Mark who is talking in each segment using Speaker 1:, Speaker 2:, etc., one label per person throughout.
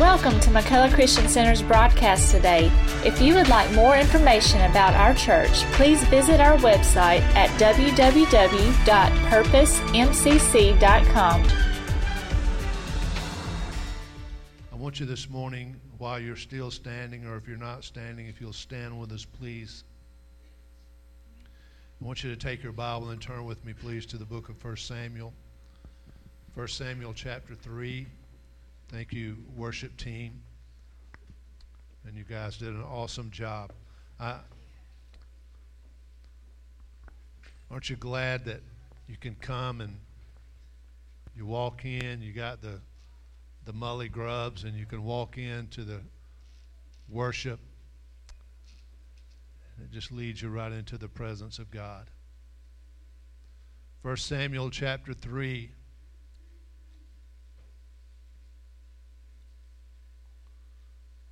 Speaker 1: Welcome to McCullough Christian Center's broadcast today. If you would like more information about our church, please visit our website at www.purposemcc.com.
Speaker 2: I want you this morning, while you're still standing, or if you're not standing, if you'll stand with us, please. I want you to take your Bible and turn with me, please, to the book of 1 Samuel. 1 Samuel chapter 3. Thank you, worship team. And you guys did an awesome job. I, aren't you glad that you can come and you walk in, you got the the mully grubs, and you can walk into the worship. It just leads you right into the presence of God. 1 Samuel chapter 3.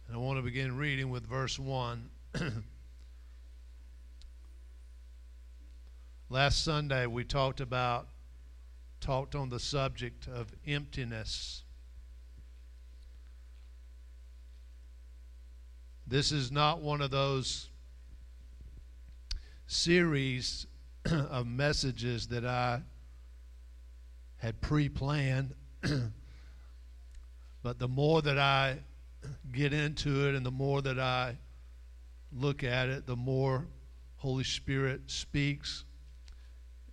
Speaker 2: And I want to begin reading with verse 1. Last Sunday we talked about talked on the subject of emptiness. This is not one of those series of messages that I had pre planned. but the more that I get into it and the more that I look at it, the more Holy Spirit speaks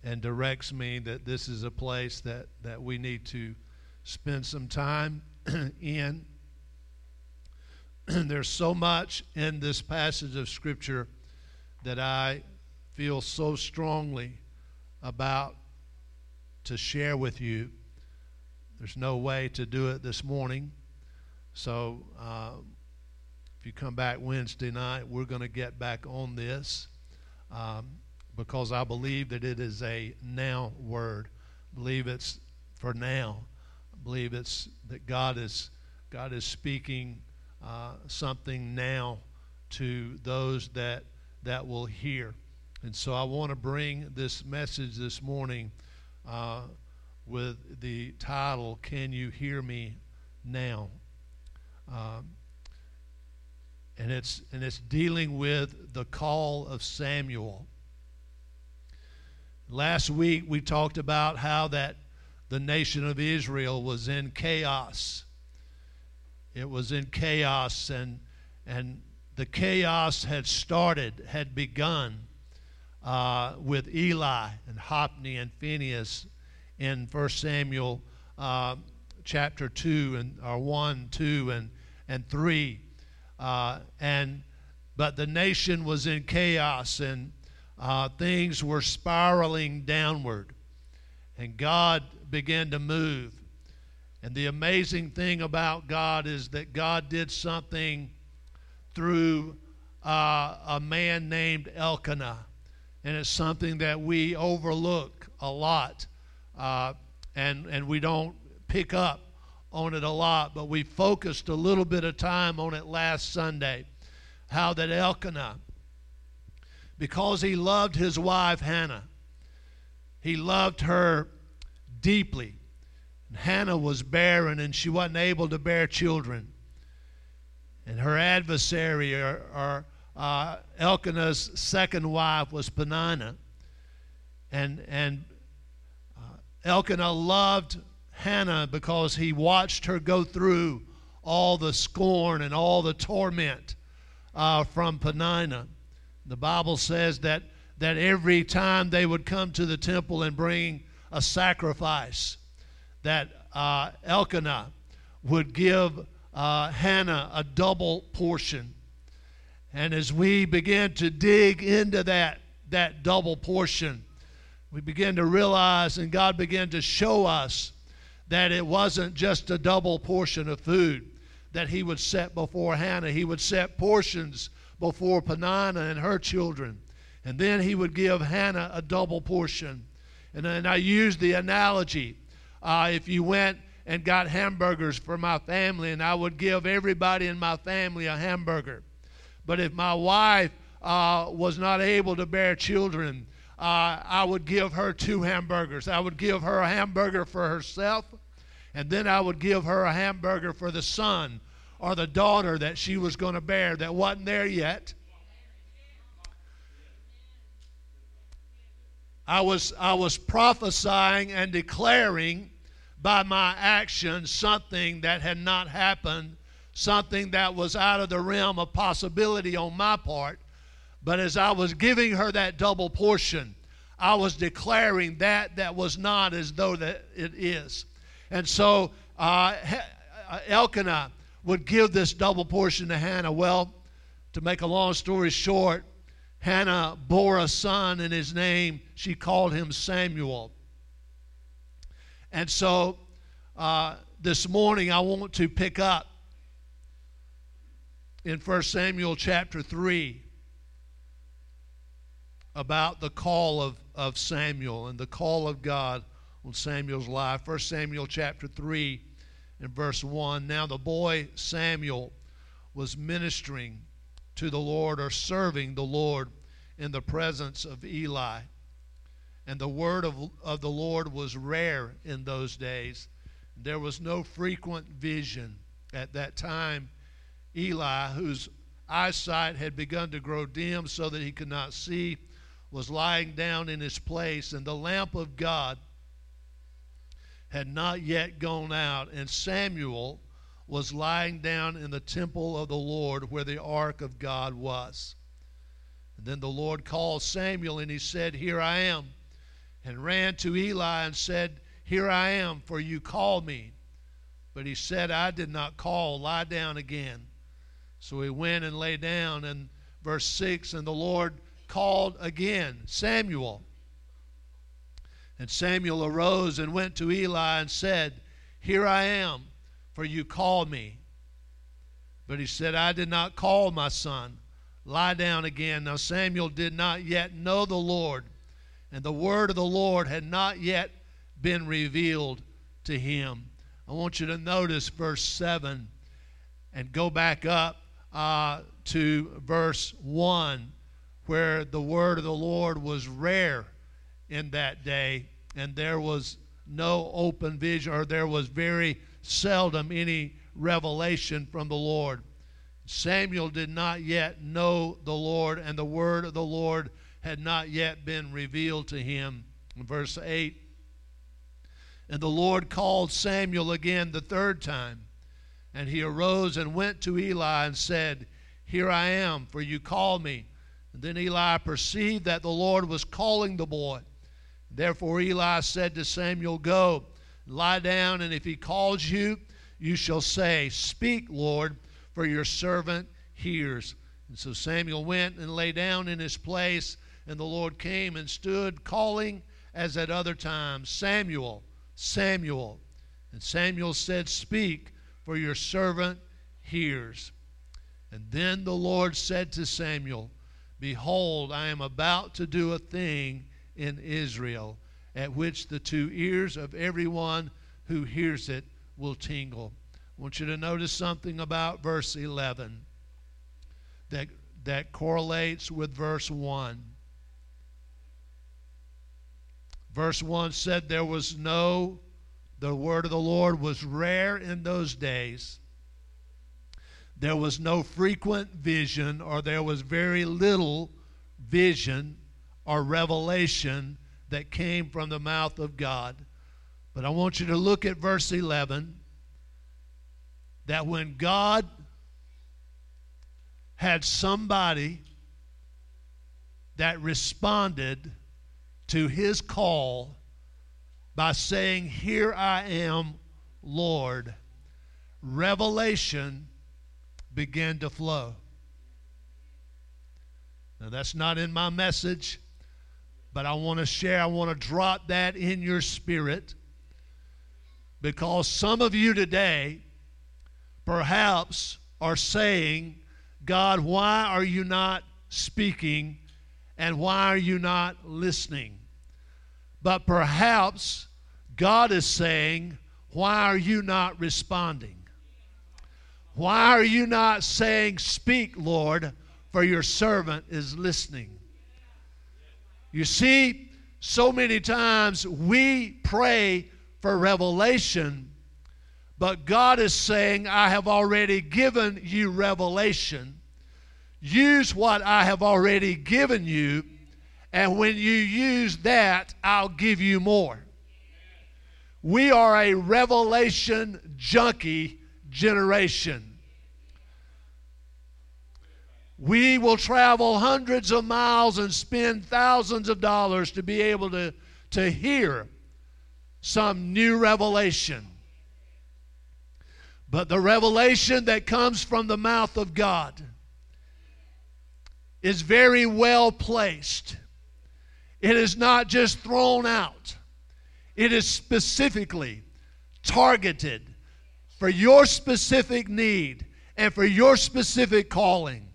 Speaker 2: and directs me that this is a place that, that we need to spend some time in. There's so much in this passage of Scripture that I feel so strongly about to share with you. There's no way to do it this morning. So uh, if you come back Wednesday night, we're going to get back on this um, because I believe that it is a now word. I believe it's for now. I believe it's that God is God is speaking uh, something now to those that that will hear. And so I want to bring this message this morning uh, with the title, Can You Hear Me Now? Um, and it's and it's dealing with the call of Samuel. Last week we talked about how that the nation of Israel was in chaos. It was in chaos and and the chaos had started, had begun uh, with Eli and Hophni and Phinehas in 1 Samuel uh, chapter 2 and or 1, 2 and and 3. Uh, and but the nation was in chaos and uh, things were spiraling downward. And God began to move. And the amazing thing about God is that God did something through uh, a man named Elkanah. And it's something that we overlook a lot uh, and, and we don't pick up on it a lot, but we focused a little bit of time on it last Sunday. How that Elkanah, because he loved his wife Hannah, he loved her deeply. And Hannah was barren and she wasn't able to bear children. And her adversary, or, or uh, Elkanah's second wife, was Peninnah. And, and uh, Elkanah loved Hannah because he watched her go through all the scorn and all the torment uh, from Peninnah. The Bible says that, that every time they would come to the temple and bring a sacrifice, that uh, Elkanah would give uh, Hannah a double portion. And as we begin to dig into that, that double portion, we begin to realize and God began to show us that it wasn't just a double portion of food that he would set before Hannah. He would set portions before Peninnah and her children. And then he would give Hannah a double portion. And then I used the analogy uh, if you went and got hamburgers for my family, and I would give everybody in my family a hamburger. But if my wife uh, was not able to bear children, uh, I would give her two hamburgers. I would give her a hamburger for herself, and then I would give her a hamburger for the son or the daughter that she was going to bear that wasn't there yet. I was, I was prophesying and declaring by my actions something that had not happened, something that was out of the realm of possibility on my part. But as I was giving her that double portion, I was declaring that that was not as though that it is. And so uh, uh Elkanah would give this double portion to Hannah. Well, to make a long story short, Hannah bore a son, and his name, she called him Samuel. And so uh, this morning I want to pick up in 1 Samuel chapter 3 about the call of, of Samuel and the call of God on Samuel's life. 1 Samuel chapter 3 and verse 1. Now the boy Samuel was ministering to the Lord or serving the Lord in the presence of Eli. And the word of, of the Lord was rare in those days. There was no frequent vision. At that time, Eli, whose eyesight had begun to grow dim so that he could not see, was lying down in his place, and the lamp of God had not yet gone out, and Samuel was lying down in the temple of the Lord where the ark of God was. And then the Lord called Samuel, and he said, Here I am, and ran to Eli and said, Here I am, for you called me. But he said, I did not call, lie down again. So he went and lay down, and verse 6 And the Lord called again, Samuel. And Samuel arose and went to Eli and said, Here I am, for you called me. But he said, I did not call my son. Lie down again. Now Samuel did not yet know the Lord, and the word of the Lord had not yet been revealed to him. I want you to notice verse 7 and go back up uh, to verse 1, where the word of the Lord was rare in that day, and there was no open vision, or there was very seldom any revelation from the Lord. Samuel did not yet know the Lord, and the word of the Lord had not yet been revealed to him. Verse 8, and the Lord called Samuel again the third time. And he arose and went to Eli and said, Here I am, for you called me. And then Eli perceived that the Lord was calling the boy. Therefore Eli said to Samuel, Go, lie down, and if he calls you, you shall say, Speak, Lord, for your servant hears. And so Samuel went and lay down in his place, and the Lord came and stood, calling as at other times, Samuel, Samuel. And Samuel said, Speak, for your servant hears. And then the Lord said to Samuel, Behold, I am about to do a thing in Israel, at which the two ears of everyone who hears it will tingle. I want you to notice something about verse 11 that, that correlates with verse 1. Verse 1 said there was no, the word of the Lord was rare in those days. There was no frequent vision, or there was very little vision or revelation that came from the mouth of God. But I want you to look at verse 11 that when God had somebody that responded to his call by saying, Here I am, Lord, revelation began to flow. Now, that's not in my message. But I want to share, I want to drop that in your spirit because some of you today perhaps are saying, God, why are you not speaking and why are you not listening? But perhaps God is saying, why are you not responding? Why are you not saying, Speak, Lord, for your servant is listening? You see, so many times we pray for revelation, But God is saying, I have already given you revelation. Use what I have already given you, and when you use that, I'll give you more. We are a revelation junkie generation. We will travel hundreds of miles and spend thousands of dollars to be able to, to hear some new revelation. But the revelation that comes from the mouth of God is very well placed. It is not just thrown out, it is specifically targeted for your specific need and for your specific calling.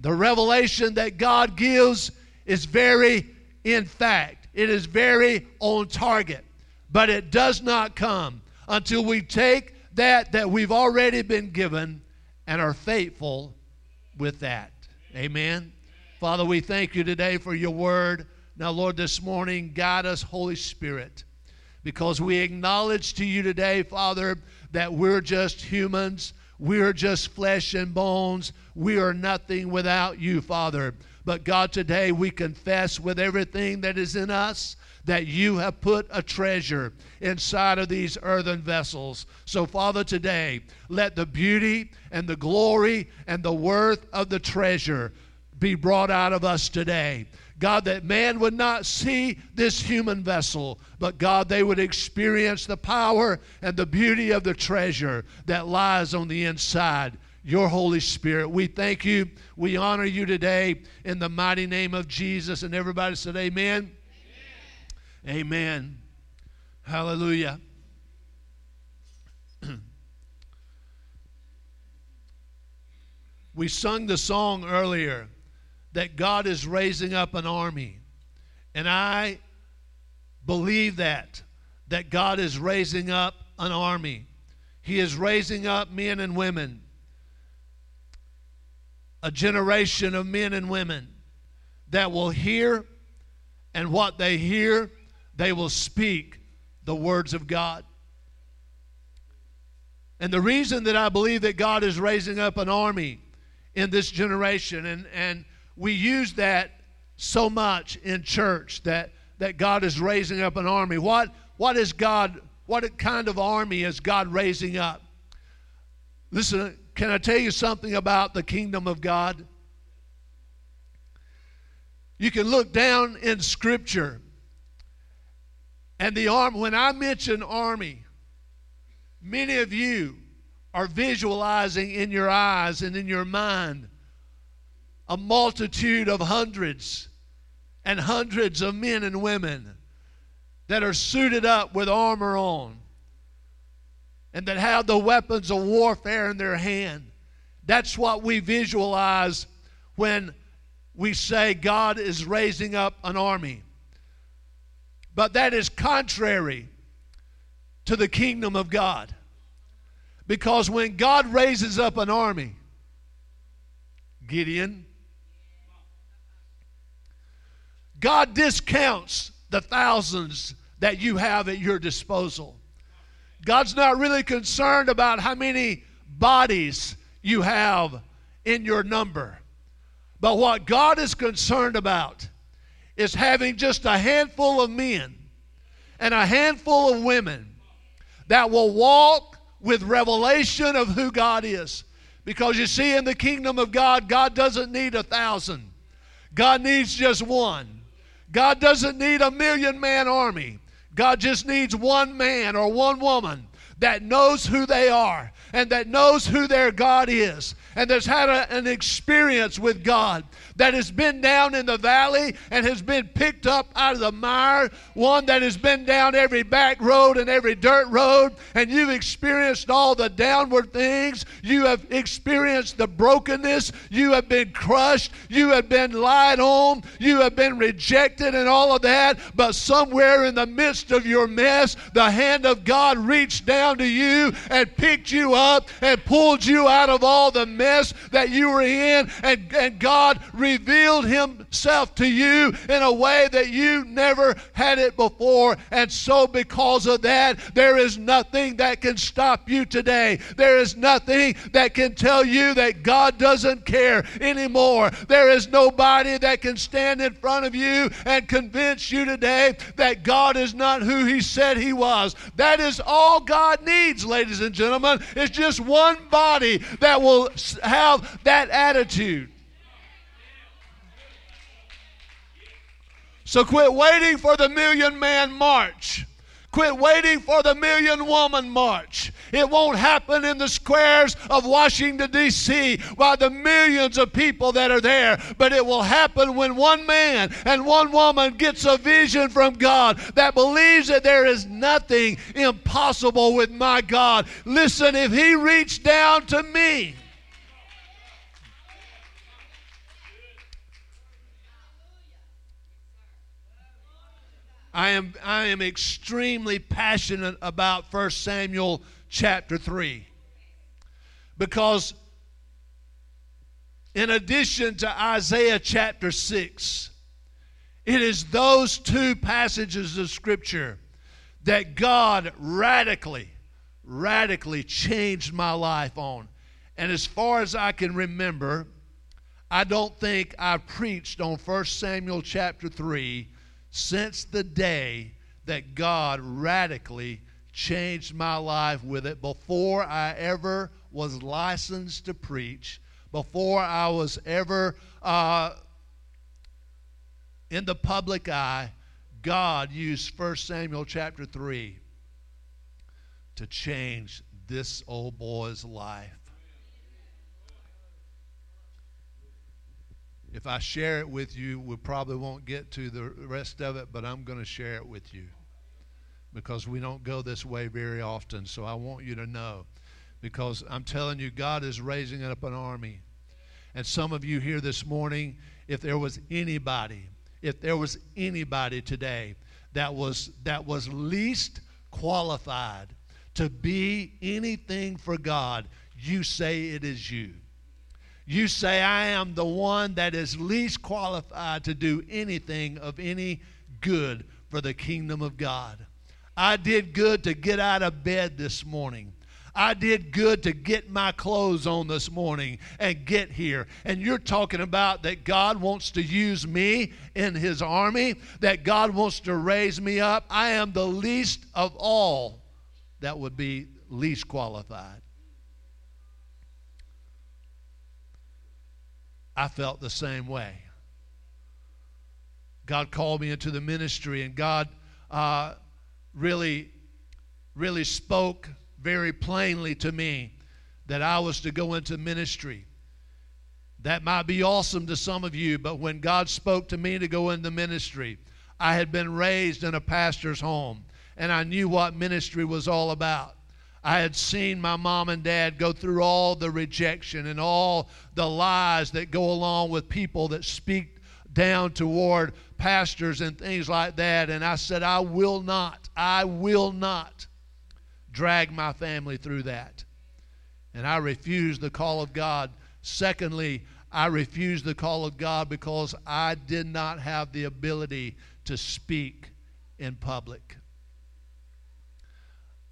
Speaker 2: The revelation that God gives is very, in fact, it is very on target, but it does not come until we take that that we've already been given and are faithful with that. Amen. Father, we thank you today for your word. Now, Lord, this morning, guide us, Holy Spirit, because we acknowledge to you today, Father, that we're just humans. We're just flesh and bones. We are nothing without you, Father. But God, today we confess with everything that is in us that you have put a treasure inside of these earthen vessels. So, Father, today, let the beauty and the glory and the worth of the treasure be brought out of us today. God, that man would not see this human vessel, but God, they would experience the power and the beauty of the treasure that lies on the inside. Your Holy Spirit. We thank you. We honor you today in the mighty name of Jesus. And everybody said, Amen. Amen. Amen. Hallelujah. we sung the song earlier that God is raising up an army. And I believe that, that God is raising up an army. He is raising up men and women, a generation of men and women that will hear, and what they hear, they will speak the words of God. And the reason that I believe that God is raising up an army in this generation, and, and we use that so much in church that, that God is raising up an army. What, what is God, what kind of army is God raising up? Listen, can I tell you something about the kingdom of God? You can look down in Scripture, and the army, when I mention army, many of you are visualizing in your eyes and in your mind a multitude of hundreds and hundreds of men and women that are suited up with armor on and that have the weapons of warfare in their hand. That's what we visualize when we say God is raising up an army. But that is contrary to the kingdom of God. Because when God raises up an army, Gideon, God discounts the thousands that you have at your disposal. God's not really concerned about how many bodies you have in your number. But what God is concerned about is having just a handful of men and a handful of women that will walk with revelation of who God is. Because you see, in the kingdom of God, God doesn't need a thousand, God needs just one. God doesn't need a million man army. God just needs one man or one woman that knows who they are and that knows who their God is and that's had a, an experience with God that has been down in the valley and has been picked up out of the mire, one that has been down every back road and every dirt road, and you've experienced all the downward things. You have experienced the brokenness. You have been crushed. You have been lied on. You have been rejected and all of that. But somewhere in the midst of your mess, the hand of God reached down down to you and picked you up and pulled you out of all the mess that you were in. And, and God revealed Himself to you in a way that you never had it before. And so, because of that, there is nothing that can stop you today. There is nothing that can tell you that God doesn't care anymore. There is nobody that can stand in front of you and convince you today that God is not who He said He was. That is all God needs, ladies and gentlemen, is just one body that will have that attitude. So quit waiting for the million man march. Quit waiting for the million woman march. It won't happen in the squares of Washington, D.C. by the millions of people that are there, but it will happen when one man and one woman gets a vision from God that believes that there is nothing impossible with my God. Listen, if He reached down to me, I am, I am extremely passionate about 1 Samuel chapter 3 because in addition to Isaiah chapter 6, it is those two passages of Scripture that God radically, radically changed my life on. And as far as I can remember, I don't think I preached on 1 Samuel chapter 3 since the day that God radically changed my life with it before I ever was licensed to preach, before I was ever uh, in the public eye. God used 1 Samuel chapter 3 to change this old boy's life. If I share it with you, we probably won't get to the rest of it, but I'm going to share it with you because we don't go this way very often. So I want you to know because I'm telling you, God is raising up an army. And some of you here this morning, if there was anybody, if there was anybody today that was that was least qualified to be anything for God, you say it is you you say, I am the one that is least qualified to do anything of any good for the kingdom of God. I did good to get out of bed this morning. I did good to get my clothes on this morning and get here. And you're talking about that God wants to use me in His army, that God wants to raise me up. I am the least of all that would be least qualified. I felt the same way. God called me into the ministry, and God uh, really, really spoke very plainly to me that I was to go into ministry. That might be awesome to some of you, but when God spoke to me to go into ministry, I had been raised in a pastor's home, and I knew what ministry was all about. I had seen my mom and dad go through all the rejection and all the lies that go along with people that speak down toward pastors and things like that. And I said, I will not, I will not drag my family through that. And I refused the call of God. Secondly, I refused the call of God because I did not have the ability to speak in public.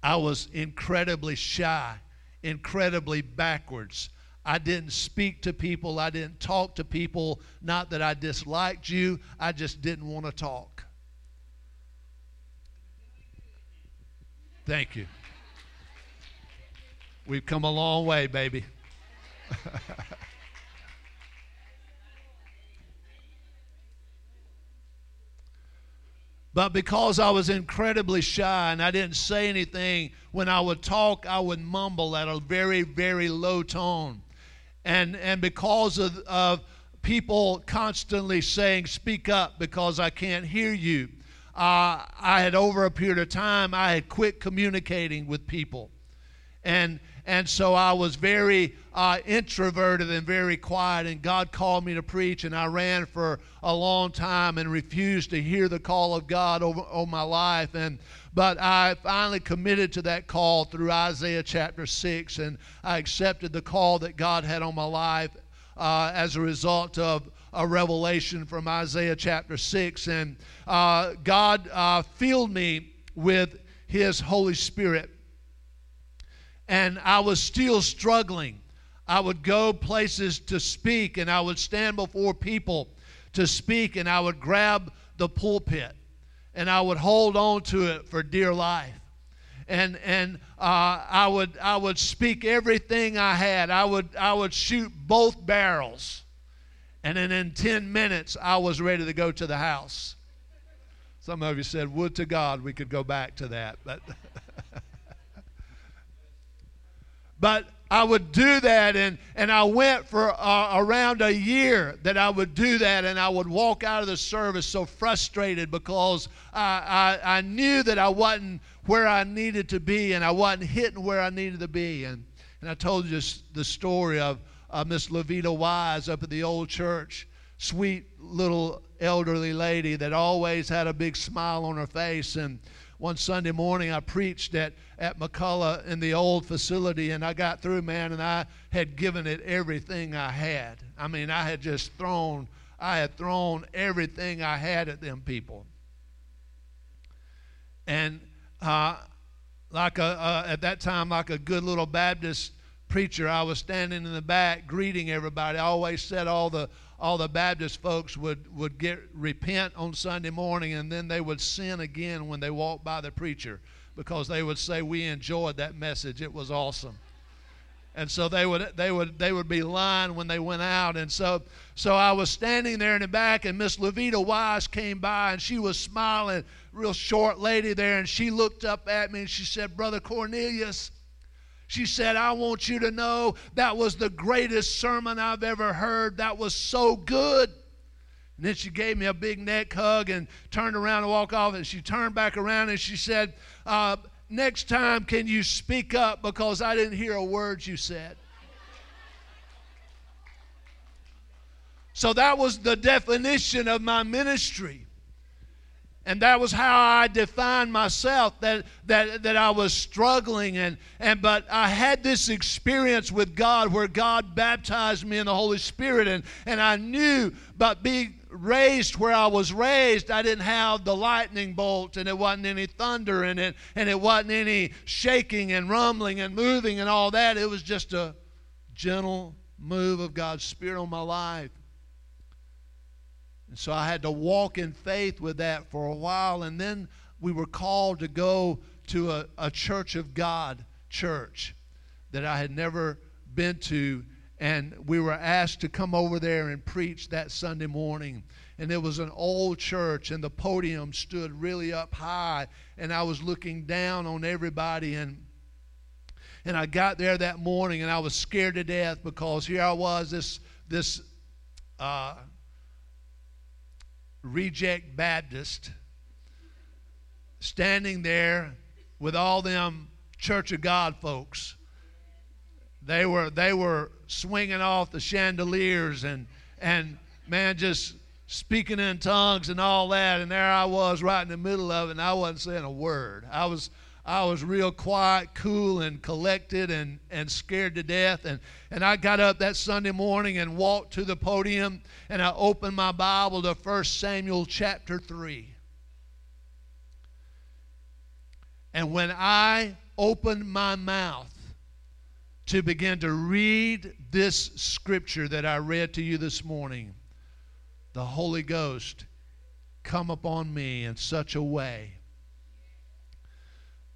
Speaker 2: I was incredibly shy, incredibly backwards. I didn't speak to people. I didn't talk to people. Not that I disliked you, I just didn't want to talk. Thank you. We've come a long way, baby. But because I was incredibly shy and I didn't say anything, when I would talk, I would mumble at a very, very low tone. And, and because of, of people constantly saying, Speak up because I can't hear you, uh, I had, over a period of time, I had quit communicating with people. And, and so I was very uh, introverted and very quiet, and God called me to preach, and I ran for a long time and refused to hear the call of God over, over my life. And but I finally committed to that call through Isaiah chapter 6, and I accepted the call that God had on my life uh, as a result of a revelation from Isaiah chapter 6. And uh, God uh, filled me with His Holy Spirit. And I was still struggling. I would go places to speak, and I would stand before people to speak, and I would grab the pulpit and I would hold on to it for dear life. And, and uh, I, would, I would speak everything I had. I would, I would shoot both barrels. And then in 10 minutes, I was ready to go to the house. Some of you said, Would to God we could go back to that. But, but I would do that, and, and I went for uh, around a year that I would do that, and I would walk out of the service so frustrated because I, I, I knew that I wasn't where I needed to be, and I wasn't hitting where I needed to be. And, and I told you the story of uh, Miss Levita Wise up at the old church, sweet little elderly lady that always had a big smile on her face, and one Sunday morning I preached at, at McCullough in the old facility, and I got through, man, and I had given it everything I had. I mean, I had just thrown, I had thrown everything I had at them people. And uh, like a, uh, at that time, like a good little Baptist preacher, I was standing in the back greeting everybody. I always said all the all the Baptist folks would, would get repent on Sunday morning and then they would sin again when they walked by the preacher because they would say we enjoyed that message. It was awesome. And so they would they would they would be lying when they went out. And so so I was standing there in the back and Miss Levita Wise came by and she was smiling, real short lady there, and she looked up at me and she said, Brother Cornelius, she said, I want you to know that was the greatest sermon I've ever heard. That was so good. And then she gave me a big neck hug and turned around and walked off. And she turned back around and she said, uh, Next time, can you speak up because I didn't hear a word you said? So that was the definition of my ministry. And that was how I defined myself that, that, that I was struggling. And, and, but I had this experience with God where God baptized me in the Holy Spirit. And, and I knew, but being raised where I was raised, I didn't have the lightning bolt and it wasn't any thunder in it and it wasn't any shaking and rumbling and moving and all that. It was just a gentle move of God's Spirit on my life. And so I had to walk in faith with that for a while. And then we were called to go to a, a church of God church that I had never been to. And we were asked to come over there and preach that Sunday morning. And it was an old church, and the podium stood really up high. And I was looking down on everybody. And and I got there that morning, and I was scared to death because here I was, this this uh, reject Baptist standing there with all them Church of God folks. They were they were swinging off the chandeliers and and man just speaking in tongues and all that and there I was right in the middle of it and I wasn't saying a word. I was I was real quiet, cool, and collected and, and scared to death. And, and I got up that Sunday morning and walked to the podium and I opened my Bible to 1 Samuel chapter 3. And when I opened my mouth to begin to read this scripture that I read to you this morning, the Holy Ghost come upon me in such a way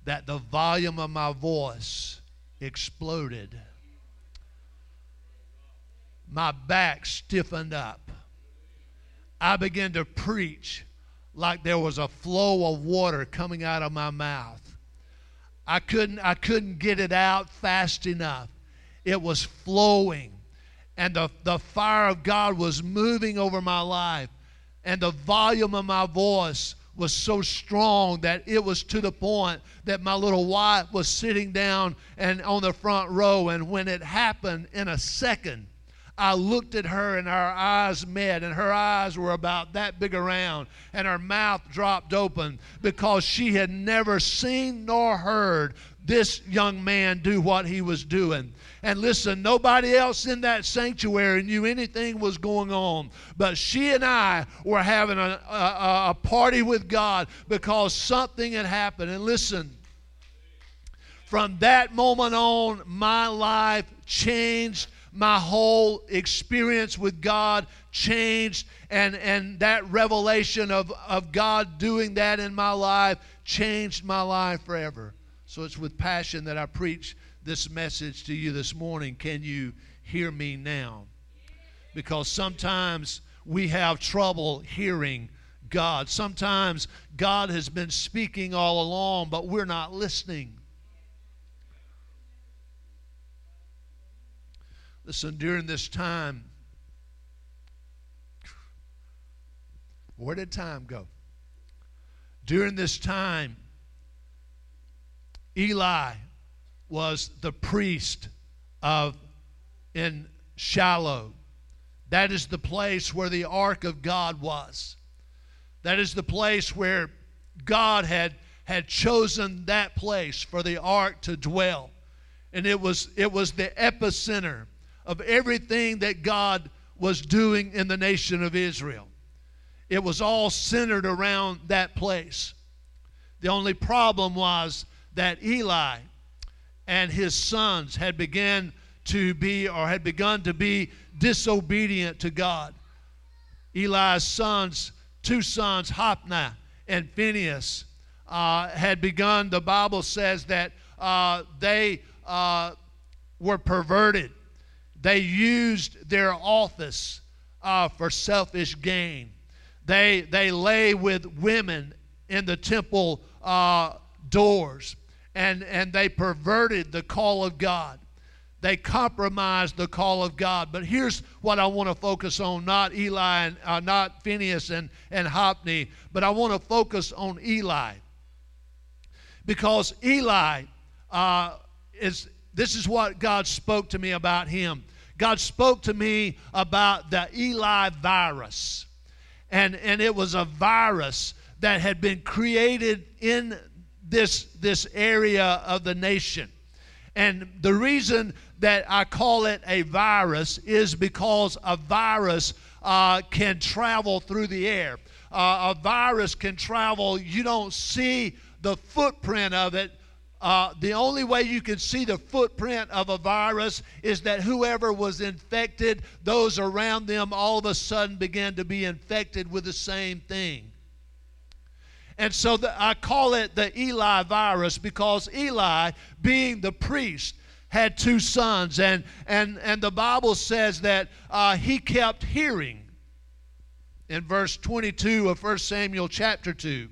Speaker 2: that the volume of my voice exploded. My back stiffened up. I began to preach like there was a flow of water coming out of my mouth. I couldn't, I couldn't get it out fast enough. It was flowing. And the, the fire of God was moving over my life. And the volume of my voice was so strong that it was to the point that my little wife was sitting down and on the front row. And when it happened in a second I looked at her and our eyes met, and her eyes were about that big around, and her mouth dropped open because she had never seen nor heard this young man do what he was doing. And listen, nobody else in that sanctuary knew anything was going on. But she and I were having a, a, a party with God because something had happened. And listen, from that moment on, my life changed my whole experience with God changed, and, and that revelation of, of God doing that in my life changed my life forever. So it's with passion that I preach this message to you this morning. Can you hear me now? Because sometimes we have trouble hearing God. Sometimes God has been speaking all along, but we're not listening. Listen, during this time, where did time go? During this time, Eli was the priest of in Shiloh. That is the place where the ark of God was. That is the place where God had had chosen that place for the ark to dwell. And it was it was the epicenter of everything that God was doing in the nation of Israel. It was all centered around that place. The only problem was that Eli and his sons had begun to be or had begun to be disobedient to God. Eli's sons, two sons, Hophni and Phinehas, uh, had begun, the Bible says that uh, they uh, were perverted they used their office uh, for selfish gain. They, they lay with women in the temple uh, doors and, and they perverted the call of God. They compromised the call of God. But here's what I want to focus on not Eli and uh, not Phinehas and, and Hophni, but I want to focus on Eli. Because Eli uh, is, this is what God spoke to me about him. God spoke to me about the Eli virus. And, and it was a virus that had been created in this, this area of the nation. And the reason that I call it a virus is because a virus uh, can travel through the air. Uh, a virus can travel, you don't see the footprint of it, uh, the only way you can see the footprint of a virus is that whoever was infected, those around them all of a sudden began to be infected with the same thing. And so the, I call it the Eli virus because Eli, being the priest, had two sons. And, and, and the Bible says that uh, he kept hearing in verse 22 of 1 Samuel chapter 2.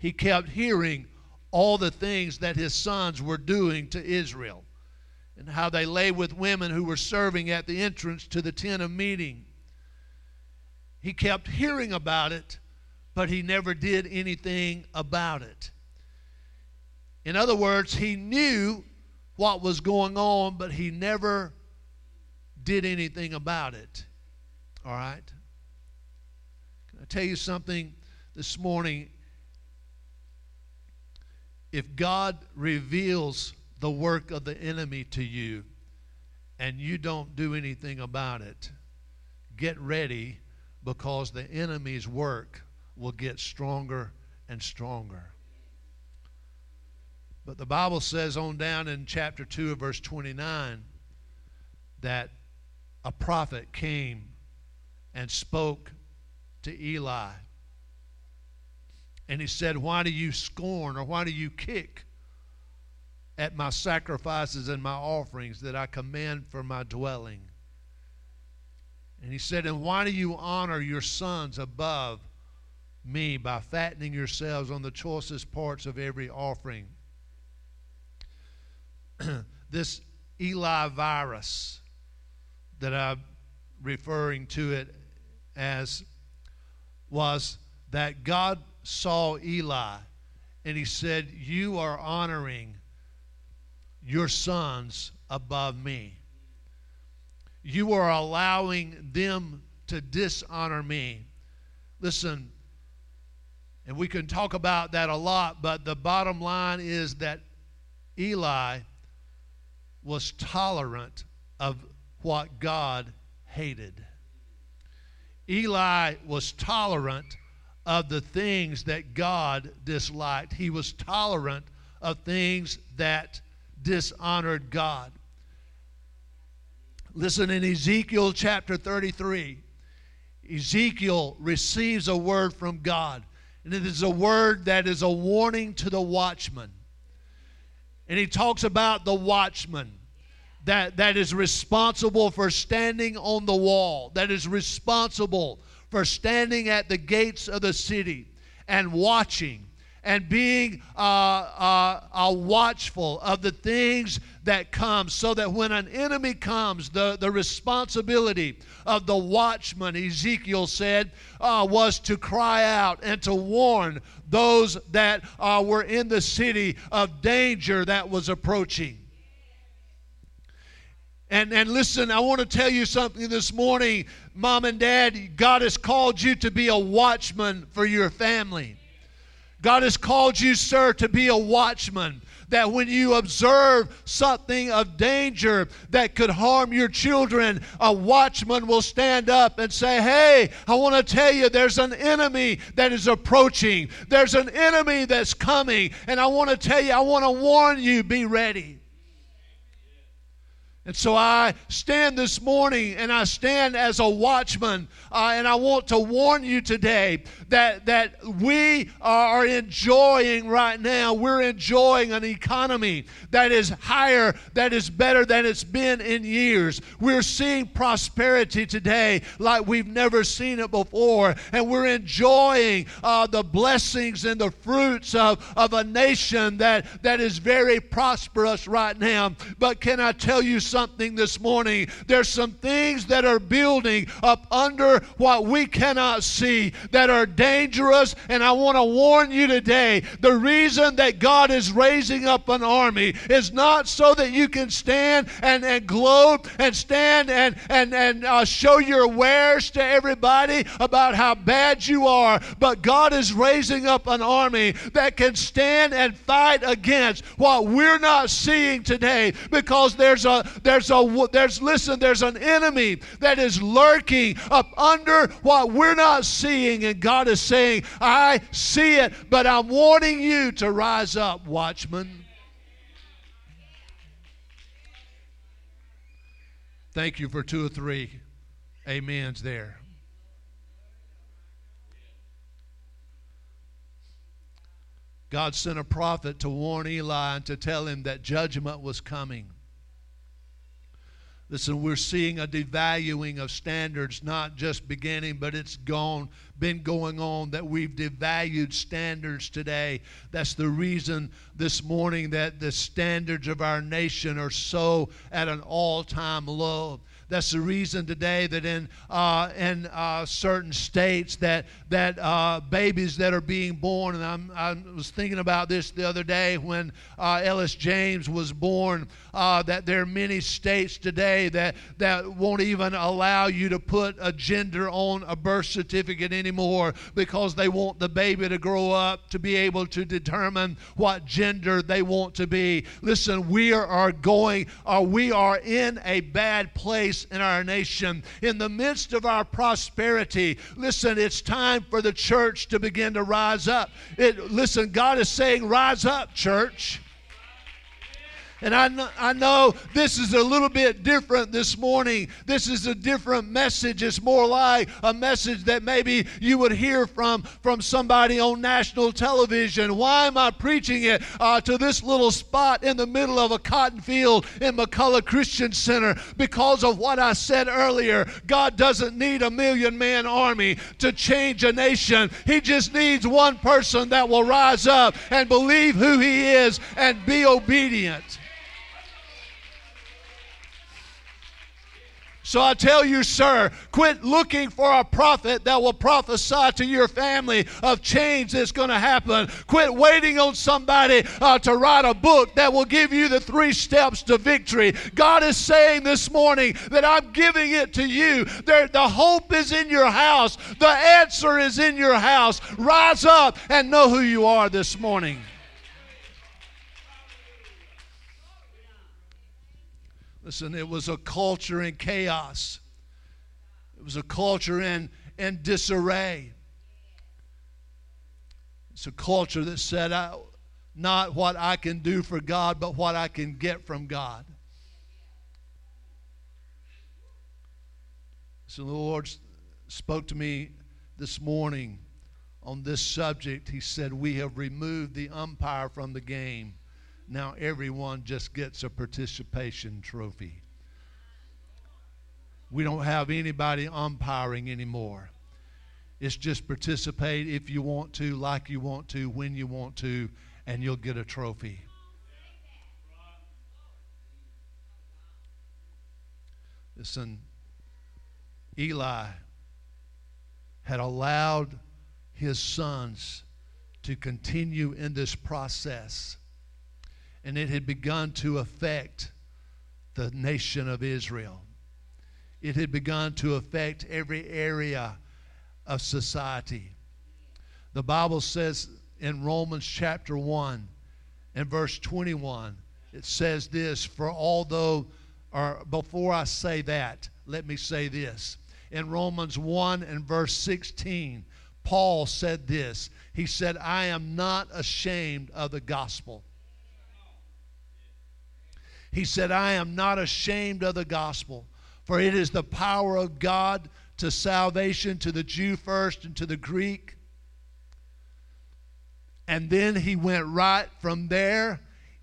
Speaker 2: He kept hearing all the things that his sons were doing to Israel and how they lay with women who were serving at the entrance to the tent of meeting. He kept hearing about it, but he never did anything about it. In other words, he knew what was going on, but he never did anything about it. All right? Can I tell you something this morning? if God reveals the work of the enemy to you and you don't do anything about it, get ready because the enemy's work will get stronger and stronger. But the Bible says on down in chapter 2 of verse 29 that a prophet came and spoke to Eli and he said, Why do you scorn or why do you kick at my sacrifices and my offerings that I command for my dwelling? And he said, And why do you honor your sons above me by fattening yourselves on the choicest parts of every offering? this Eli virus that I'm referring to it as was that God saw Eli and he said, You are honoring your sons above me. You are allowing them to dishonor me. Listen, and we can talk about that a lot, but the bottom line is that Eli was tolerant of what God hated. Eli was tolerant of the things that God disliked. He was tolerant of things that dishonored God. Listen in Ezekiel chapter 33. Ezekiel receives a word from God, and it is a word that is a warning to the watchman. And he talks about the watchman that, that is responsible for standing on the wall, that is responsible for standing at the gates of the city and watching and being uh, uh, uh, watchful of the things that come so that when an enemy comes the, the responsibility of the watchman ezekiel said uh, was to cry out and to warn those that uh, were in the city of danger that was approaching and, and listen, I want to tell you something this morning, mom and dad. God has called you to be a watchman for your family. God has called you, sir, to be a watchman. That when you observe something of danger that could harm your children, a watchman will stand up and say, Hey, I want to tell you there's an enemy that is approaching. There's an enemy that's coming. And I want to tell you, I want to warn you, be ready. And so I stand this morning and I stand as a watchman, uh, and I want to warn you today that, that we are enjoying right now, we're enjoying an economy that is higher, that is better than it's been in years. We're seeing prosperity today like we've never seen it before, and we're enjoying uh, the blessings and the fruits of, of a nation that, that is very prosperous right now. But can I tell you something this morning? There's some things that are building up under what we cannot see that are dangerous. And I want to warn you today the reason that God is raising up an army is not so that you can stand and, and gloat and stand and, and, and uh, show your wares to everybody about how bad you are, but God is raising up an army that can stand and fight against what we're not seeing today because there's a there's a there's listen there's an enemy that is lurking up under what we're not seeing and God is saying I see it but I'm warning you to rise up watchman Thank you for two or three amens there. God sent a prophet to warn Eli and to tell him that judgment was coming. Listen, we're seeing a devaluing of standards, not just beginning, but it's gone, been going on that we've devalued standards today. That's the reason this morning that the standards of our nation are so at an all time low. That's the reason today that in uh, in uh, certain states that that uh, babies that are being born, and I'm, i was thinking about this the other day when uh, Ellis James was born, uh, that there are many states today that that won't even allow you to put a gender on a birth certificate anymore because they want the baby to grow up to be able to determine what gender they want to be. Listen, we are going, uh, we are in a bad place in our nation. In the midst of our prosperity, listen, it's time for the church to begin to rise up. It, listen, God is saying, Rise up, church. And I know, I know this is a little bit different this morning. This is a different message. It's more like a message that maybe you would hear from, from somebody on national television. Why am I preaching it uh, to this little spot in the middle of a cotton field in McCullough Christian Center? Because of what I said earlier. God doesn't need a million man army to change a nation, He just needs one person that will rise up and believe who He is and be obedient. So I tell you, sir, quit looking for a prophet that will prophesy to your family of change that's going to happen. Quit waiting on somebody uh, to write a book that will give you the three steps to victory. God is saying this morning that I'm giving it to you. There, the hope is in your house, the answer is in your house. Rise up and know who you are this morning. Listen, it was a culture in chaos. It was a culture in, in disarray. It's a culture that said, I, not what I can do for God, but what I can get from God. So the Lord spoke to me this morning on this subject. He said, We have removed the umpire from the game now everyone just gets a participation trophy. We don't have anybody umpiring anymore. It's just participate if you want to, like you want to, when you want to, and you'll get a trophy. Listen, Eli had allowed his sons to continue in this process and it had begun to affect the nation of Israel. It had begun to affect every area of society. The Bible says in Romans chapter 1 and verse 21, it says this For although, or before I say that, let me say this. In Romans 1 and verse 16, Paul said this. He said, I am not ashamed of the gospel he said, I am not ashamed of the gospel, for it is the power of God to salvation to the Jew first and to the Greek. And then he went right from there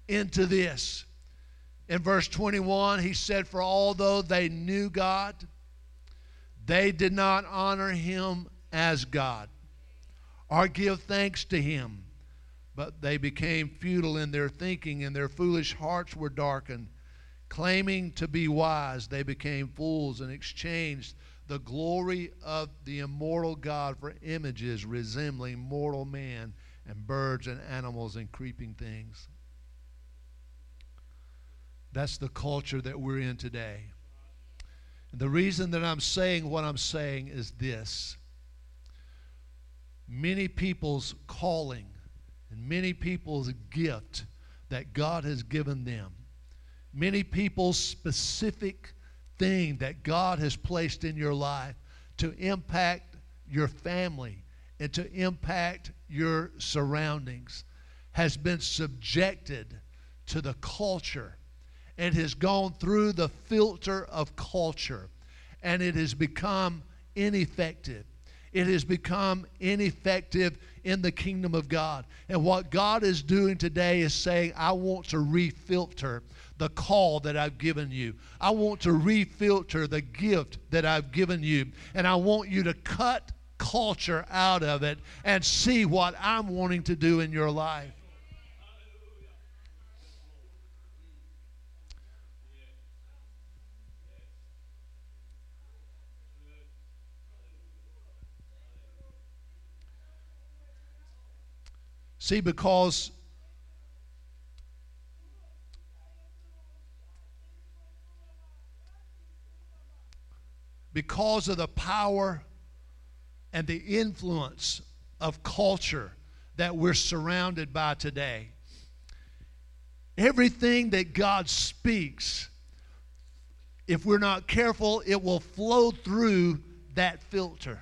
Speaker 2: into this. In verse 21, he said, For although they knew God, they did not honor him as God or give thanks to him but they became futile in their thinking, and their foolish hearts were darkened. Claiming to be wise, they became fools and exchanged the glory of the immortal God for images resembling mortal man and birds and animals and creeping things. That's the culture that we're in today. The reason that I'm saying what I'm saying is this many people's calling and many people's gift that God has given them. Many people's specific thing that God has placed in your life to impact your family and to impact your surroundings has been subjected to the culture and has gone through the filter of culture and it has become ineffective. It has become ineffective in the kingdom of God. And what God is doing today is saying, I want to refilter the call that I've given you. I want to refilter the gift that I've given you. And I want you to cut culture out of it and see what I'm wanting to do in your life. See, because because of the power and the influence of culture that we're surrounded by today. Everything that God speaks, if we're not careful, it will flow through that filter.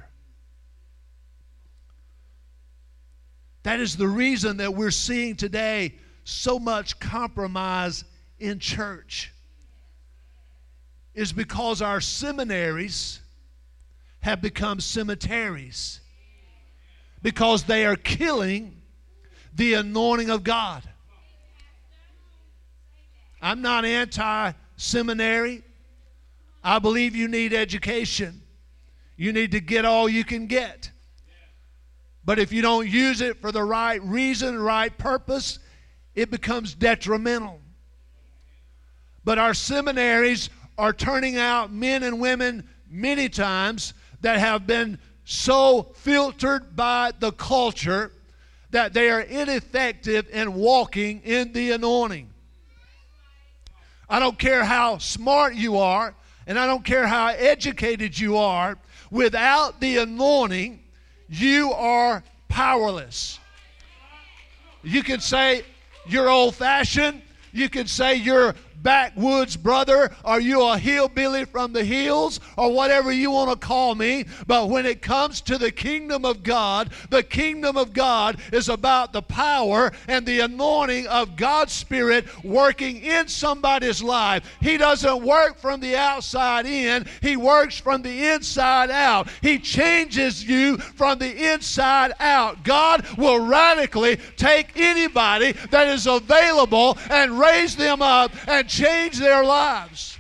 Speaker 2: That is the reason that we're seeing today so much compromise in church. Is because our seminaries have become cemeteries. Because they are killing the anointing of God. I'm not anti seminary. I believe you need education. You need to get all you can get. But if you don't use it for the right reason, right purpose, it becomes detrimental. But our seminaries are turning out men and women many times that have been so filtered by the culture that they are ineffective in walking in the anointing. I don't care how smart you are, and I don't care how educated you are, without the anointing, you are powerless. You can say you're old fashioned, you can say you're backwoods brother? Are you a hillbilly from the hills? Or whatever you want to call me. But when it comes to the kingdom of God, the kingdom of God is about the power and the anointing of God's Spirit working in somebody's life. He doesn't work from the outside in, He works from the inside out. He changes you from the inside out. God will radically take anybody that is available and raise them up and change their lives.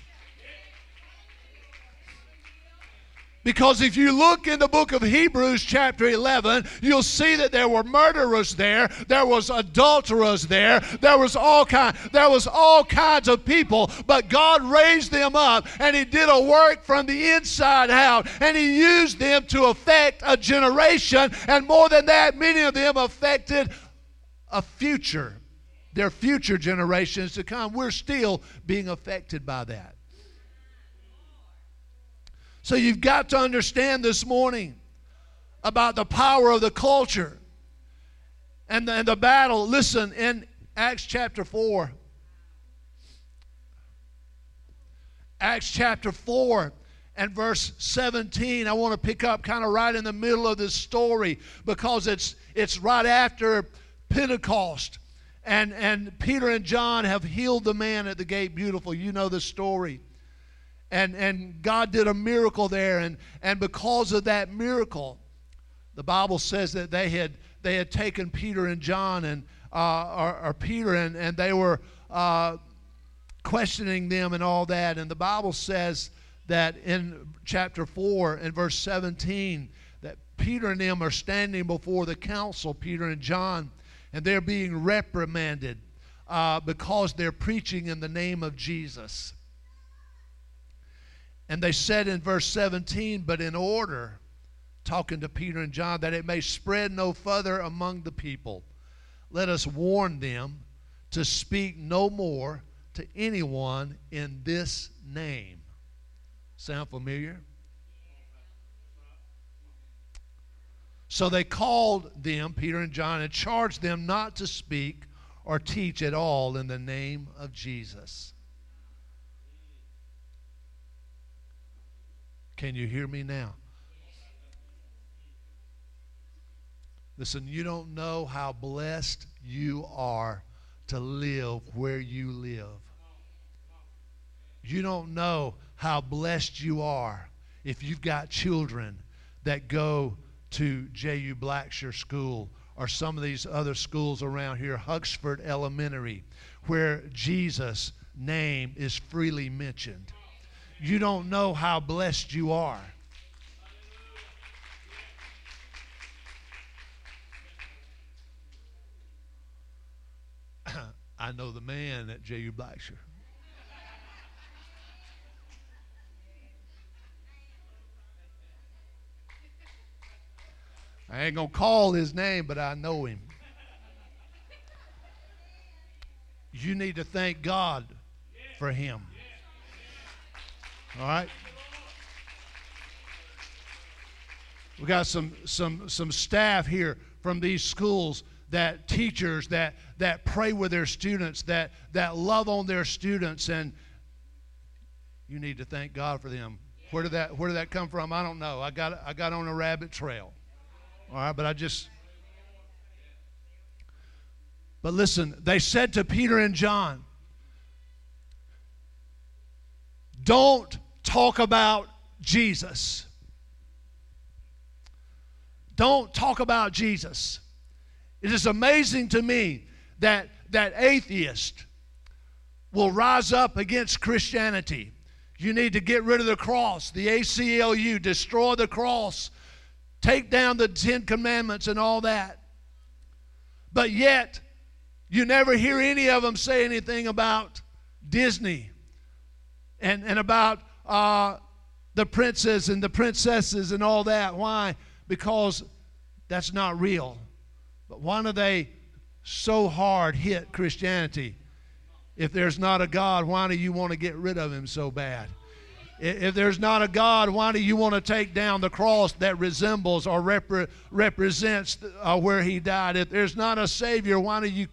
Speaker 2: Because if you look in the book of Hebrews, chapter 11, you'll see that there were murderers there, there was adulterers there, there was all kind, there was all kinds of people, but God raised them up and He did a work from the inside out, and He used them to affect a generation, and more than that, many of them affected a future their future generations to come. We're still being affected by that. So you've got to understand this morning about the power of the culture and the, and the battle. Listen, in Acts chapter 4, Acts chapter 4 and verse 17. I want to pick up kind of right in the middle of this story because it's it's right after Pentecost and, and Peter and John have healed the man at the gate beautiful. You know the story. And, and God did a miracle there. And, and because of that miracle, the Bible says that they had, they had taken Peter and John and uh, or, or, Peter and, and they were uh, questioning them and all that. And the Bible says that in chapter 4 and verse 17 that Peter and them are standing before the council, Peter and John, and they're being reprimanded uh, because they're preaching in the name of Jesus. And they said in verse 17, but in order, talking to Peter and John, that it may spread no further among the people, let us warn them to speak no more to anyone in this name. Sound familiar? So they called them, Peter and John, and charged them not to speak or teach at all in the name of Jesus. Can you hear me now? Listen, you don't know how blessed you are to live where you live. You don't know how blessed you are if you've got children that go to J.U. Blackshear School or some of these other schools around here, Huxford Elementary, where Jesus' name is freely mentioned. You don't know how blessed you are. I know the man at J.U. Blackshear. I ain't going to call his name, but I know him. You need to thank God for him. All right? We got some some some staff here from these schools that teachers that that pray with their students that that love on their students and you need to thank God for them. Where did that where did that come from? I don't know. I got I got on a rabbit trail. All right, but I just. But listen, they said to Peter and John, don't talk about Jesus. Don't talk about Jesus. It is amazing to me that that atheist will rise up against Christianity. You need to get rid of the cross, the ACLU, destroy the cross, take down the Ten Commandments and all that. But yet, you never hear any of them say anything about Disney and, and about uh, the princes and the princesses and all that. Why? Because that's not real. But why do they so hard hit Christianity? If there's not a God, why do you want to get rid of him so bad? If there's not a God, why do you want to take down the cross that resembles or repre- represents uh, where he died? If there's not a Savior, why do you.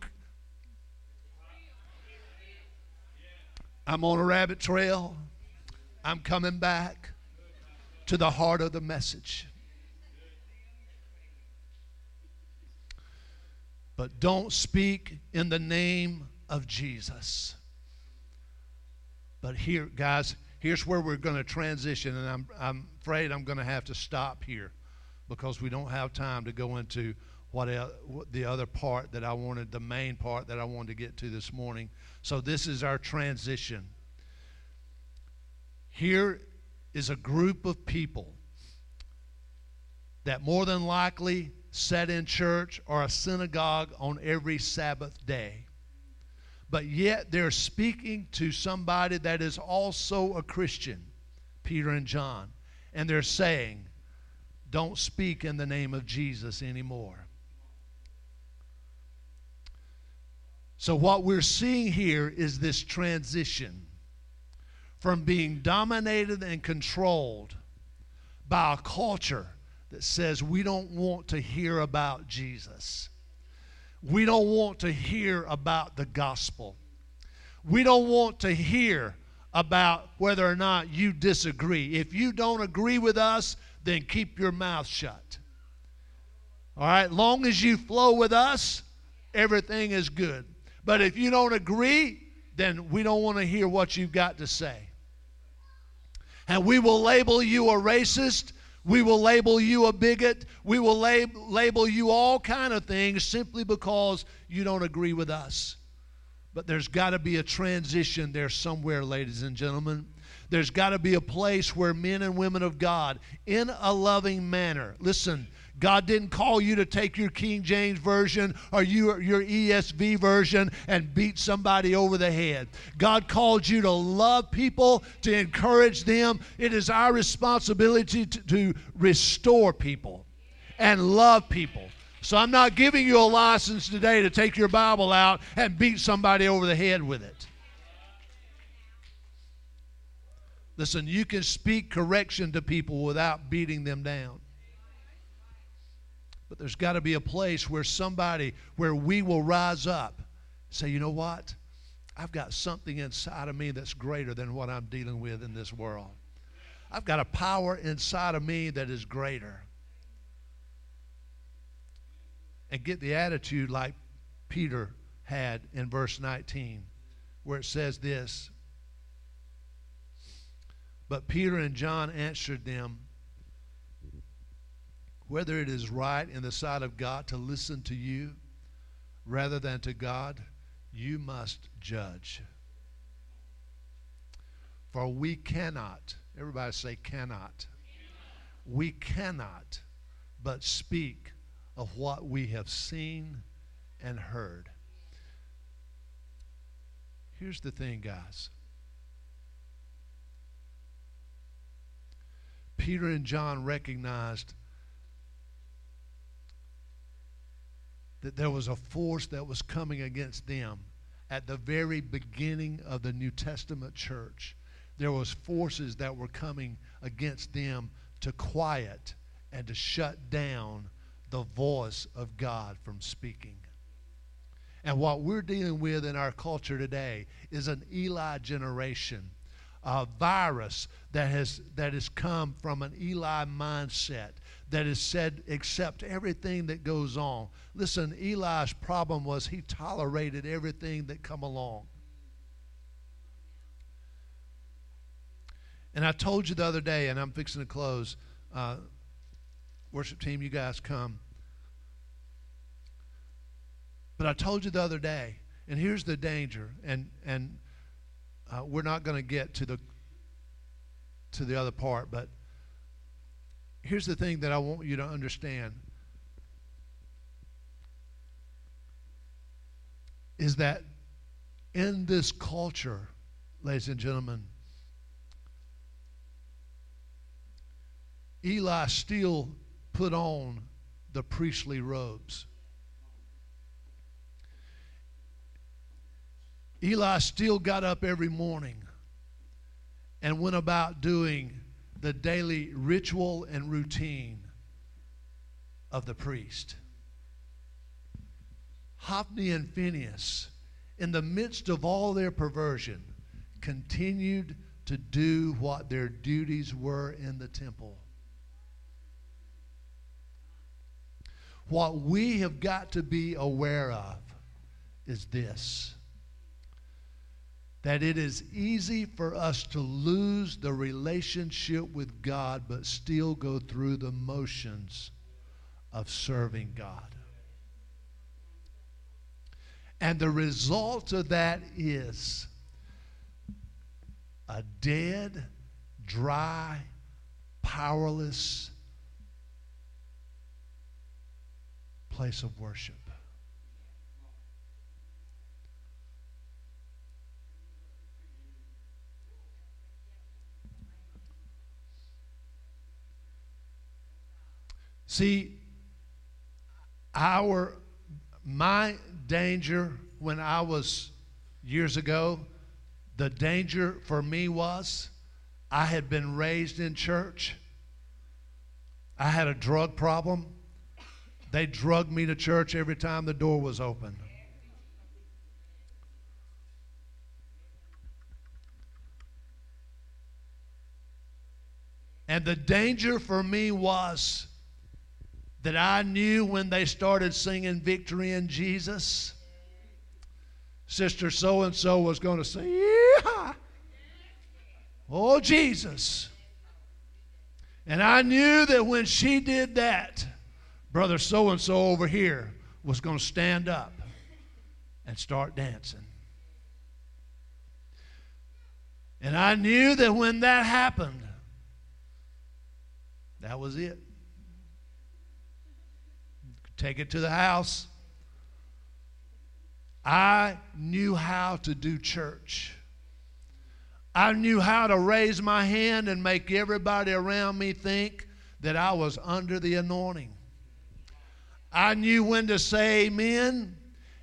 Speaker 2: I'm on a rabbit trail. I'm coming back to the heart of the message. But don't speak in the name of Jesus. But here, guys, here's where we're going to transition, and I'm, I'm afraid I'm going to have to stop here because we don't have time to go into what, the other part that I wanted, the main part that I wanted to get to this morning. So this is our transition. Here is a group of people that more than likely sat in church or a synagogue on every Sabbath day but yet they're speaking to somebody that is also a Christian, Peter and John, and they're saying, Don't speak in the name of Jesus anymore. So, what we're seeing here is this transition from being dominated and controlled by a culture that says we don't want to hear about Jesus we don't want to hear about the gospel. We don't want to hear about whether or not you disagree. If you don't agree with us, then keep your mouth shut. All right, long as you flow with us, everything is good. But if you don't agree, then we don't want to hear what you've got to say. And we will label you a racist we will label you a bigot. We will lab- label you all kind of things simply because you don't agree with us. But there's got to be a transition there somewhere, ladies and gentlemen. There's got to be a place where men and women of God, in a loving manner, listen, God didn't call you to take your King James Version or your, your ESV version and beat somebody over the head. God called you to love people, to encourage them. It is our responsibility to, to restore people and love people. So I'm not giving you a license today to take your Bible out and beat somebody over the head with it. Listen, you can speak correction to people without beating them down. But there's got to be a place where somebody, where we will rise up, say, you know what? I've got something inside of me that's greater than what I'm dealing with in this world. I've got a power inside of me that is greater. And get the attitude like Peter had in verse 19, where it says this But Peter and John answered them, whether it is right in the sight of God to listen to you rather than to God, you must judge. For we cannot, everybody say cannot. We cannot but speak of what we have seen and heard. Here's the thing, guys. Peter and John recognized that there was a force that was coming against them at the very beginning of the New Testament church. There was forces that were coming against them to quiet and to shut down the voice of God from speaking. And what we're dealing with in our culture today is an Eli generation, a virus that has, that has come from an Eli mindset that has said, accept everything that goes on. Listen, Eli's problem was he tolerated everything that come along. And I told you the other day, and I'm fixing to close. Uh, worship team, you guys come. But I told you the other day, and here's the danger, and and uh, we're not going to get to the to the other part, but here's the thing that I want you to understand is that in this culture, ladies and gentlemen, Eli still put on the priestly robes. Eli still got up every morning and went about doing the daily ritual and routine of the priest. Hophni and Phinehas, in the midst of all their perversion, continued to do what their duties were in the temple. What we have got to be aware of is this that it is easy for us to lose the relationship with God but still go through the motions of serving God. And the result of that is a dead, dry, powerless place of worship. See, our my danger when I was years ago, the danger for me was I had been raised in church. I had a drug problem. They drugged me to church every time the door was open. And the danger for me was that I knew when they started singing Victory in Jesus, Sister so and so was going to say, Yeah, oh Jesus. And I knew that when she did that, Brother so and so over here was going to stand up and start dancing. And I knew that when that happened, that was it. Take it to the house. I knew how to do church. I knew how to raise my hand and make everybody around me think that I was under the anointing. I knew when to say amen,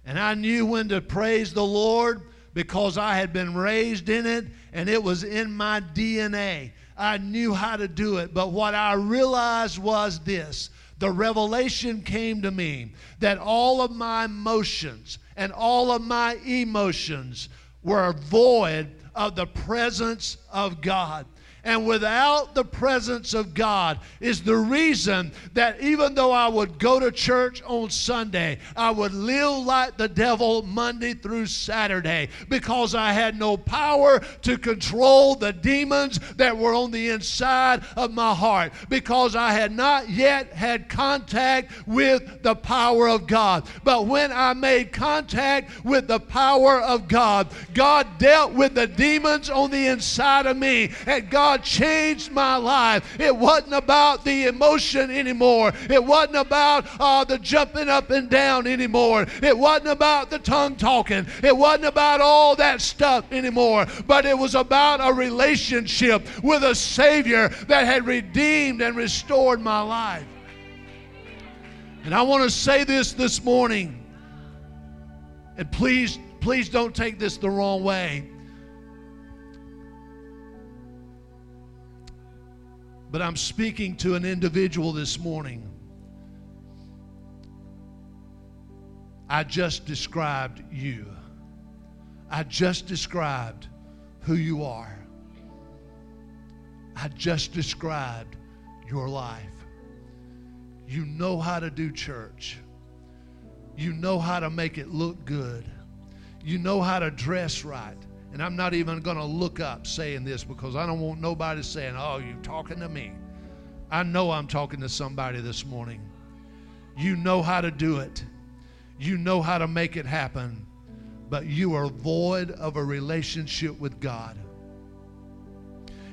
Speaker 2: and I knew when to praise the Lord because I had been raised in it and it was in my DNA. I knew how to do it. But what I realized was this the revelation came to me that all of my emotions and all of my emotions were void of the presence of God and without the presence of God is the reason that even though I would go to church on Sunday, I would live like the devil Monday through Saturday because I had no power to control the demons that were on the inside of my heart because I had not yet had contact with the power of God. But when I made contact with the power of God, God dealt with the demons on the inside of me and God God changed my life. It wasn't about the emotion anymore. It wasn't about uh, the jumping up and down anymore. It wasn't about the tongue talking. It wasn't about all that stuff anymore. But it was about a relationship with a Savior that had redeemed and restored my life. And I want to say this this morning. And please, please don't take this the wrong way. But I'm speaking to an individual this morning. I just described you. I just described who you are. I just described your life. You know how to do church. You know how to make it look good. You know how to dress right. And I'm not even going to look up saying this because I don't want nobody saying, oh, you're talking to me. I know I'm talking to somebody this morning. You know how to do it, you know how to make it happen, but you are void of a relationship with God.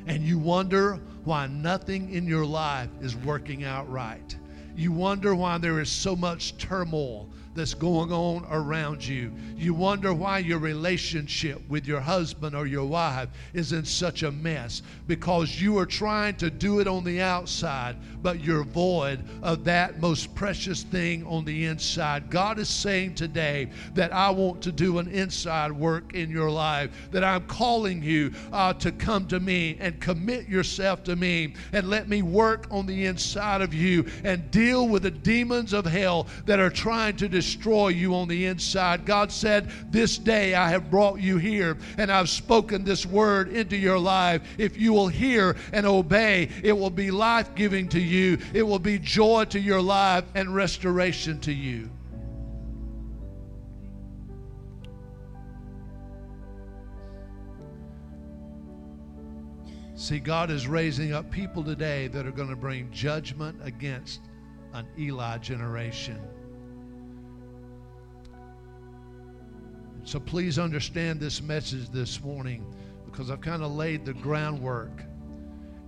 Speaker 2: And you wonder why nothing in your life is working out right. You wonder why there is so much turmoil that's going on around you. You wonder why your relationship with your husband or your wife is in such a mess because you are trying to do it on the outside, but you're void of that most precious thing on the inside. God is saying today that I want to do an inside work in your life, that I'm calling you uh, to come to me and commit yourself to me and let me work on the inside of you and deal with the demons of hell that are trying to destroy you on the inside. God said, This day I have brought you here and I've spoken this word into your life. If you will hear and obey, it will be life giving to you, it will be joy to your life and restoration to you. See, God is raising up people today that are going to bring judgment against an Eli generation. So please understand this message this morning because I've kind of laid the groundwork.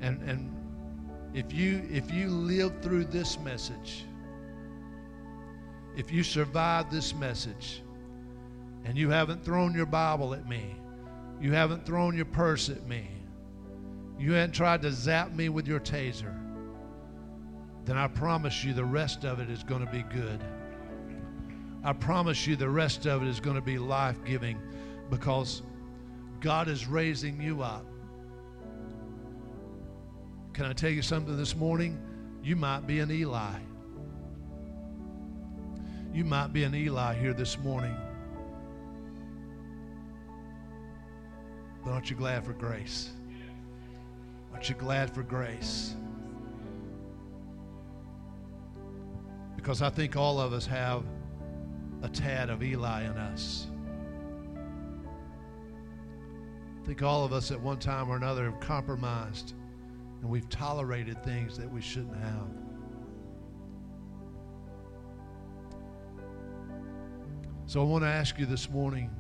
Speaker 2: And, and if you if you live through this message, if you survive this message, and you haven't thrown your Bible at me, you haven't thrown your purse at me, you haven't tried to zap me with your taser, then I promise you the rest of it is going to be good. I promise you the rest of it is going to be life giving because God is raising you up. Can I tell you something this morning? You might be an Eli. You might be an Eli here this morning. But aren't you glad for grace? Aren't you glad for grace? Because I think all of us have a tad of Eli in us. I think all of us at one time or another have compromised and we've tolerated things that we shouldn't have. So I want to ask you this morning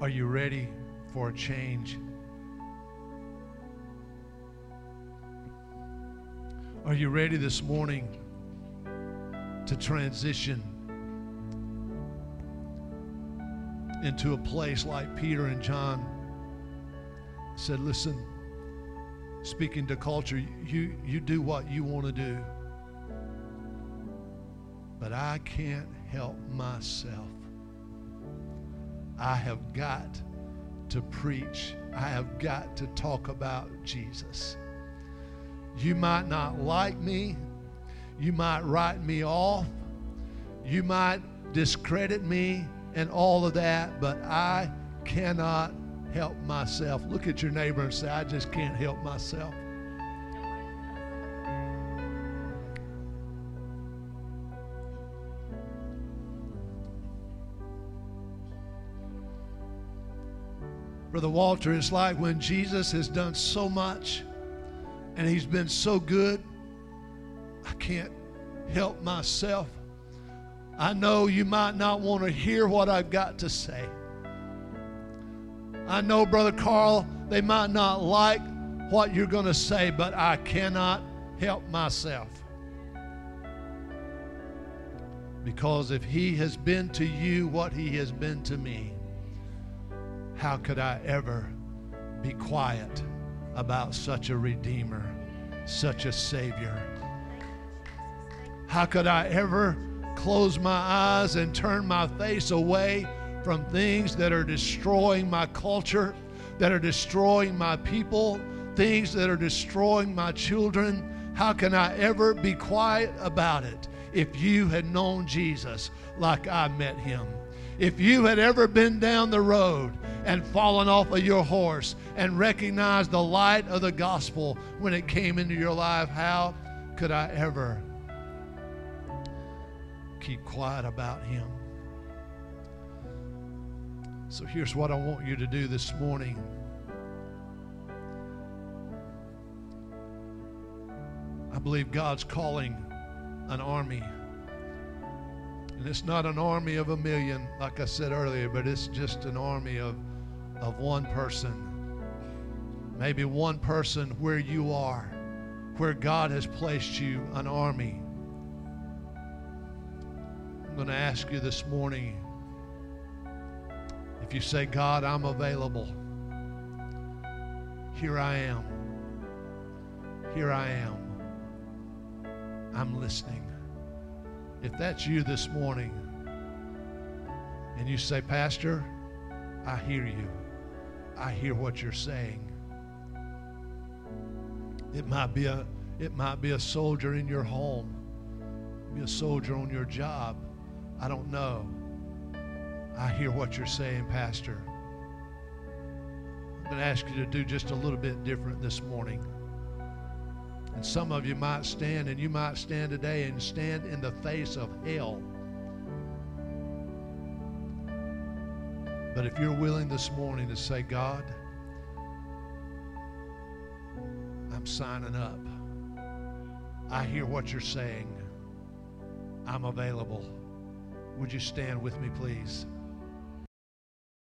Speaker 2: are you ready for a change? Are you ready this morning to transition into a place like Peter and John said, Listen, speaking to culture, you, you do what you want to do, but I can't help myself. I have got to preach, I have got to talk about Jesus. You might not like me. You might write me off. You might discredit me and all of that, but I cannot help myself. Look at your neighbor and say, I just can't help myself. Brother Walter, it's like when Jesus has done so much and he's been so good, can't help myself. I know you might not want to hear what I've got to say. I know, Brother Carl, they might not like what you're going to say, but I cannot help myself. Because if he has been to you what he has been to me, how could I ever be quiet? about such a Redeemer, such a Savior. How could I ever close my eyes and turn my face away from things that are destroying my culture, that are destroying my people, things that are destroying my children? How can I ever be quiet about it if you had known Jesus like I met him? If you had ever been down the road and fallen off of your horse and recognized the light of the gospel when it came into your life, how could I ever keep quiet about him? So here's what I want you to do this morning. I believe God's calling an army and it's not an army of a million, like I said earlier, but it's just an army of, of one person. Maybe one person where you are, where God has placed you, an army. Going to ask you this morning if you say, God, I'm available, here I am. Here I am. I'm listening. If that's you this morning and you say, Pastor, I hear you, I hear what you're saying. It might be a it might be a soldier in your home, be a soldier on your job. I don't know. I hear what you're saying, Pastor. I'm going to ask you to do just a little bit different this morning. And some of you might stand, and you might stand today and stand in the face of hell. But if you're willing this morning to say, God, I'm signing up. I hear what you're saying. I'm available. Would you stand with me, please?